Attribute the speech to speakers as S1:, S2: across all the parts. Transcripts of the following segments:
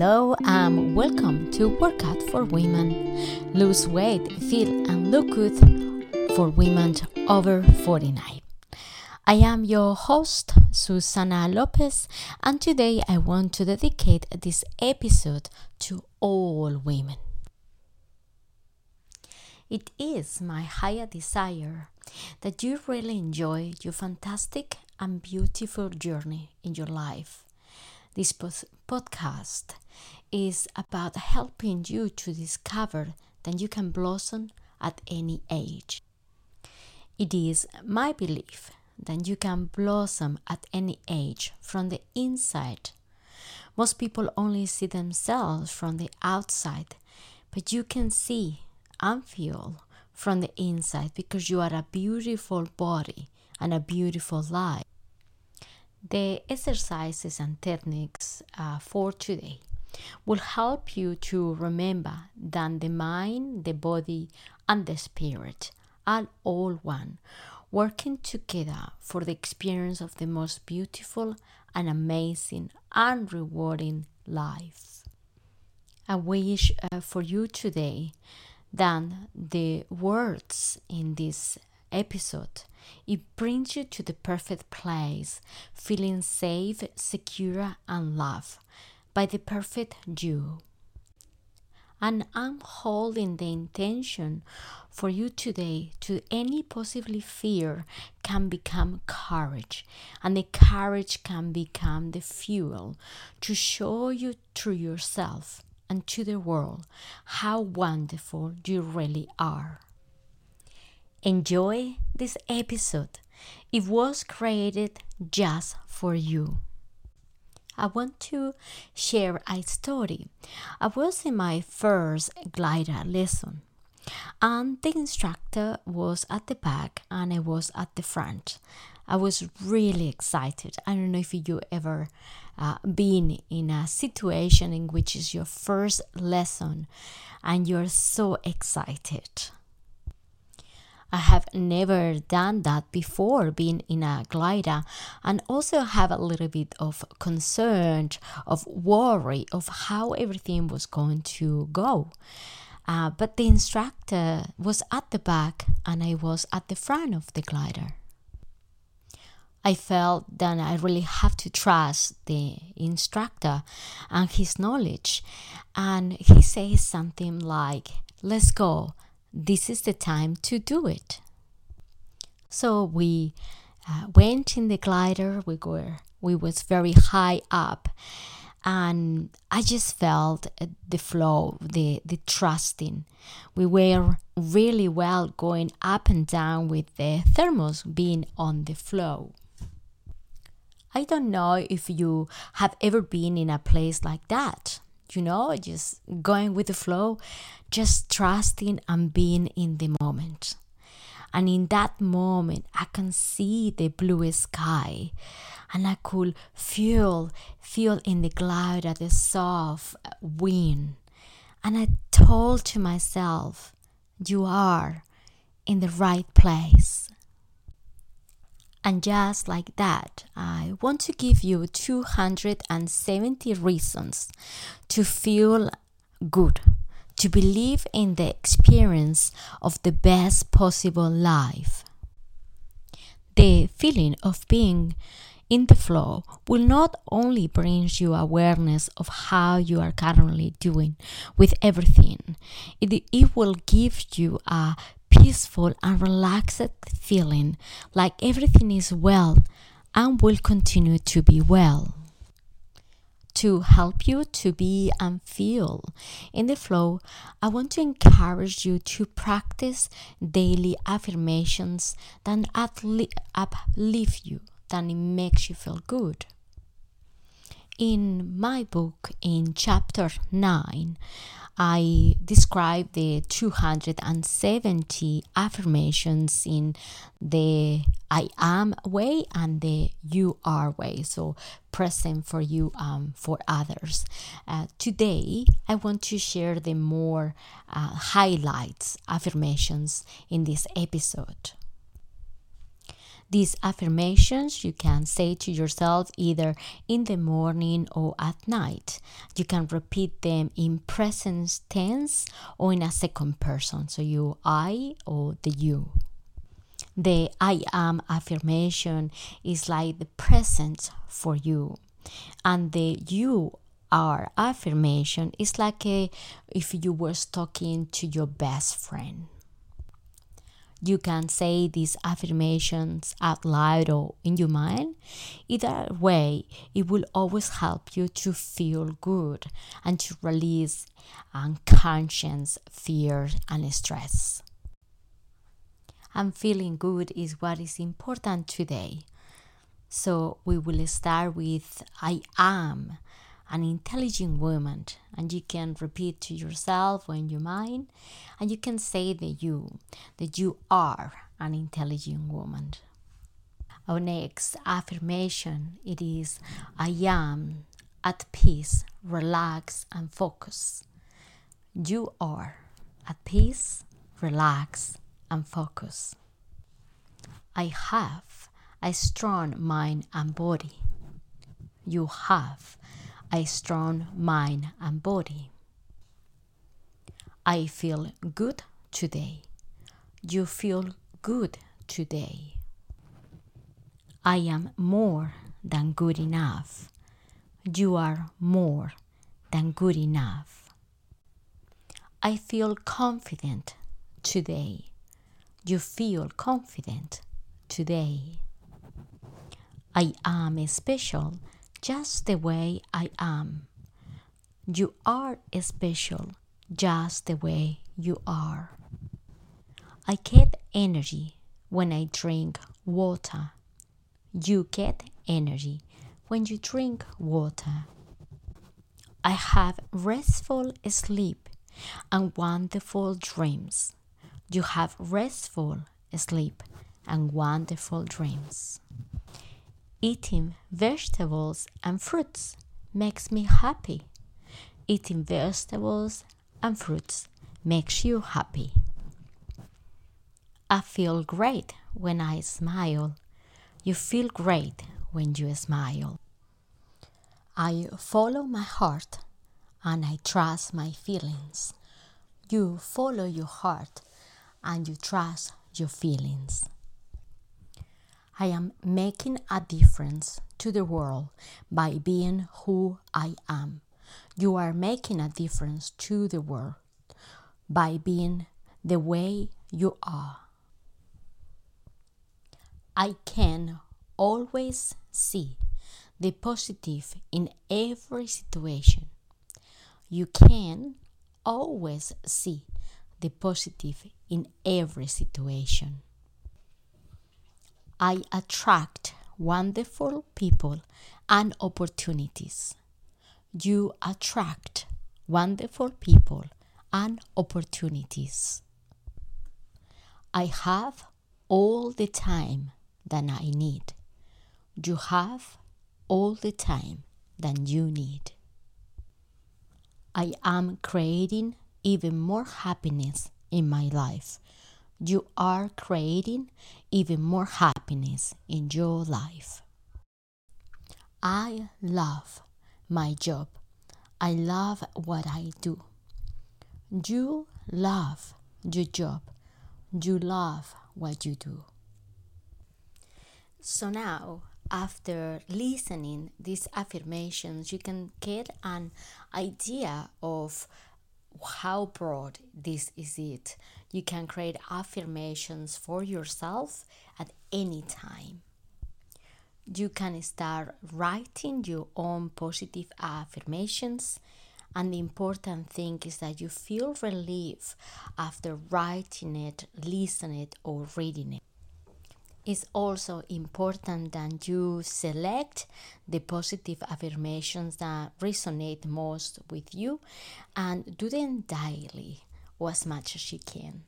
S1: Hello and welcome to Workout for Women. Lose weight, feel and look good for women over 49. I am your host, Susana Lopez, and today I want to dedicate this episode to all women. It is my higher desire that you really enjoy your fantastic and beautiful journey in your life this podcast is about helping you to discover that you can blossom at any age. It is my belief that you can blossom at any age from the inside. Most people only see themselves from the outside, but you can see and feel from the inside because you are a beautiful body and a beautiful life the exercises and techniques uh, for today will help you to remember that the mind, the body, and the spirit are all one, working together for the experience of the most beautiful and amazing and rewarding life. I wish uh, for you today that the words in this episode. It brings you to the perfect place, feeling safe, secure, and loved by the perfect you. And I'm holding the intention for you today to any possibly fear can become courage, and the courage can become the fuel to show you through yourself and to the world how wonderful you really are. Enjoy this episode. It was created just for you. I want to share a story. I was in my first glider lesson, and the instructor was at the back and I was at the front. I was really excited. I don't know if you ever uh, been in a situation in which is your first lesson and you're so excited. I have never done that before being in a glider and also have a little bit of concern of worry of how everything was going to go. Uh, but the instructor was at the back and I was at the front of the glider. I felt that I really have to trust the instructor and his knowledge. And he says something like, Let's go this is the time to do it. So we uh, went in the glider. We were we was very high up, and I just felt the flow, the the trusting. We were really well going up and down with the thermals being on the flow. I don't know if you have ever been in a place like that you know, just going with the flow, just trusting and being in the moment. And in that moment, I can see the blue sky and I could feel, feel in the cloud at the soft wind. And I told to myself, you are in the right place. And just like that, I want to give you 270 reasons to feel good, to believe in the experience of the best possible life. The feeling of being in the flow will not only bring you awareness of how you are currently doing with everything, it, it will give you a peaceful and relaxed feeling like everything is well and will continue to be well. To help you to be and feel in the flow, I want to encourage you to practice daily affirmations that uplift you, that makes you feel good in my book in chapter 9 I describe the 270 affirmations in the I am way and the you are way. So, present for you, um, for others. Uh, today, I want to share the more uh, highlights affirmations in this episode. These affirmations you can say to yourself either in the morning or at night. You can repeat them in present tense or in a second person, so you I or the you. The I am affirmation is like the present for you, and the you are affirmation is like a, if you were talking to your best friend. You can say these affirmations out loud or in your mind. Either way, it will always help you to feel good and to release unconscious fear and stress. And feeling good is what is important today. So we will start with I am an intelligent woman and you can repeat to yourself or in your mind and you can say that you that you are an intelligent woman. Our next affirmation it is i am at peace relax and focus you are at peace relax and focus i have a strong mind and body. You have a strong mind and body. I feel good today. You feel good today. I am more than good enough. You are more than good enough. I feel confident today. You feel confident today. I am special just the way I am. You are special just the way you are. I get energy when I drink water. You get energy when you drink water. I have restful sleep and wonderful dreams. You have restful sleep and wonderful dreams. Eating vegetables and fruits makes me happy. Eating vegetables and fruits makes you happy. I feel great when I smile. You feel great when you smile. I follow my heart and I trust my feelings. You follow your heart and you trust your feelings. I am making a difference to the world by being who I am. You are making a difference to the world by being the way you are. I can always see the positive in every situation. You can always see the positive in every situation. I attract wonderful people and opportunities. You attract wonderful people and opportunities. I have all the time that I need. You have all the time that you need. I am creating even more happiness in my life you are creating even more happiness in your life. I love my job. I love what I do. You love your job. You love what you do. So now, after listening these affirmations, you can get an idea of how broad this is it. You can create affirmations for yourself at any time. You can start writing your own positive affirmations, and the important thing is that you feel relief after writing it, listening it, or reading it. It's also important that you select the positive affirmations that resonate most with you and do them daily or as much as you can.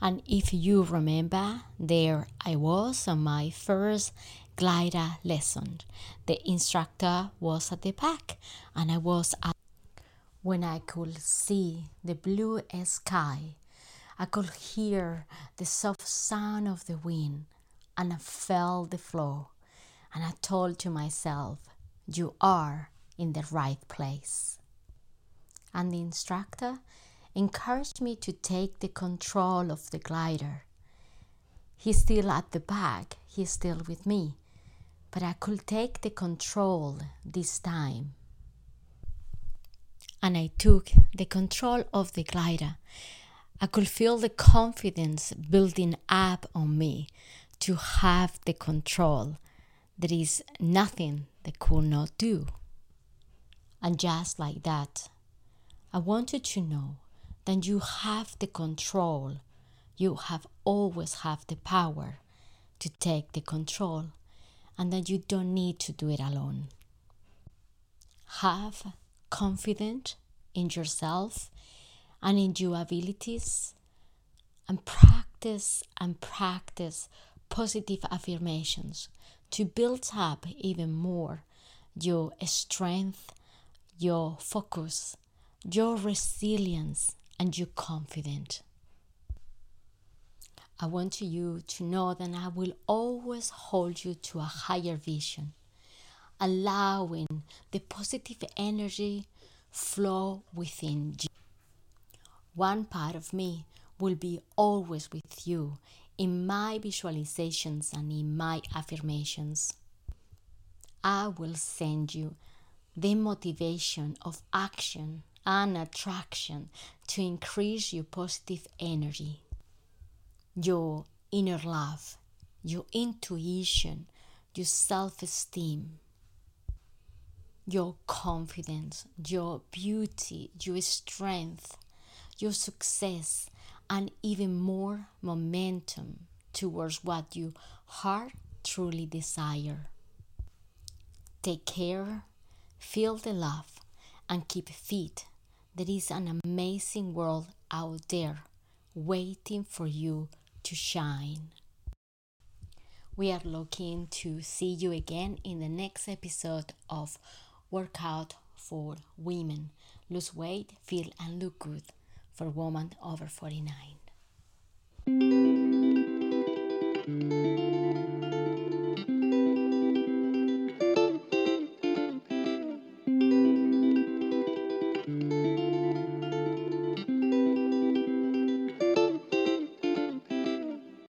S1: And if you remember, there I was on my first glider lesson. The instructor was at the back, and I was at when I could see the blue sky I could hear the soft sound of the wind. and I felt the flow. And I told to myself, You are in the right place. And the instructor encouraged me to take the control of the glider. He's still at the back, he's still with me, but I could take the control this time. And I took the control of the glider. I could feel the confidence building up on me to have the control. There is nothing they could not do. And just like that, I wanted to know that you have the control. You have always have the power to take the control and that you don't need to do it alone. Have confidence in yourself and in your abilities and practice and practice positive affirmations to build up even more your strength, your focus, your resilience, and your confidence. I want you to know that I will always hold you to a higher vision, allowing the positive energy flow within you. One part of me will be always with you in my visualizations and in my affirmations. I will send you the motivation of action and attraction to increase your positive energy, your inner love, your intuition, your self esteem, your confidence, your beauty, your strength, your success, and even more momentum towards what you heart truly desire. Take care, feel the love, and keep fit. There is an amazing world out there waiting for you to shine. We are looking to see you again in the next episode of Workout for Women. Lose weight, feel, and look good for women over 49.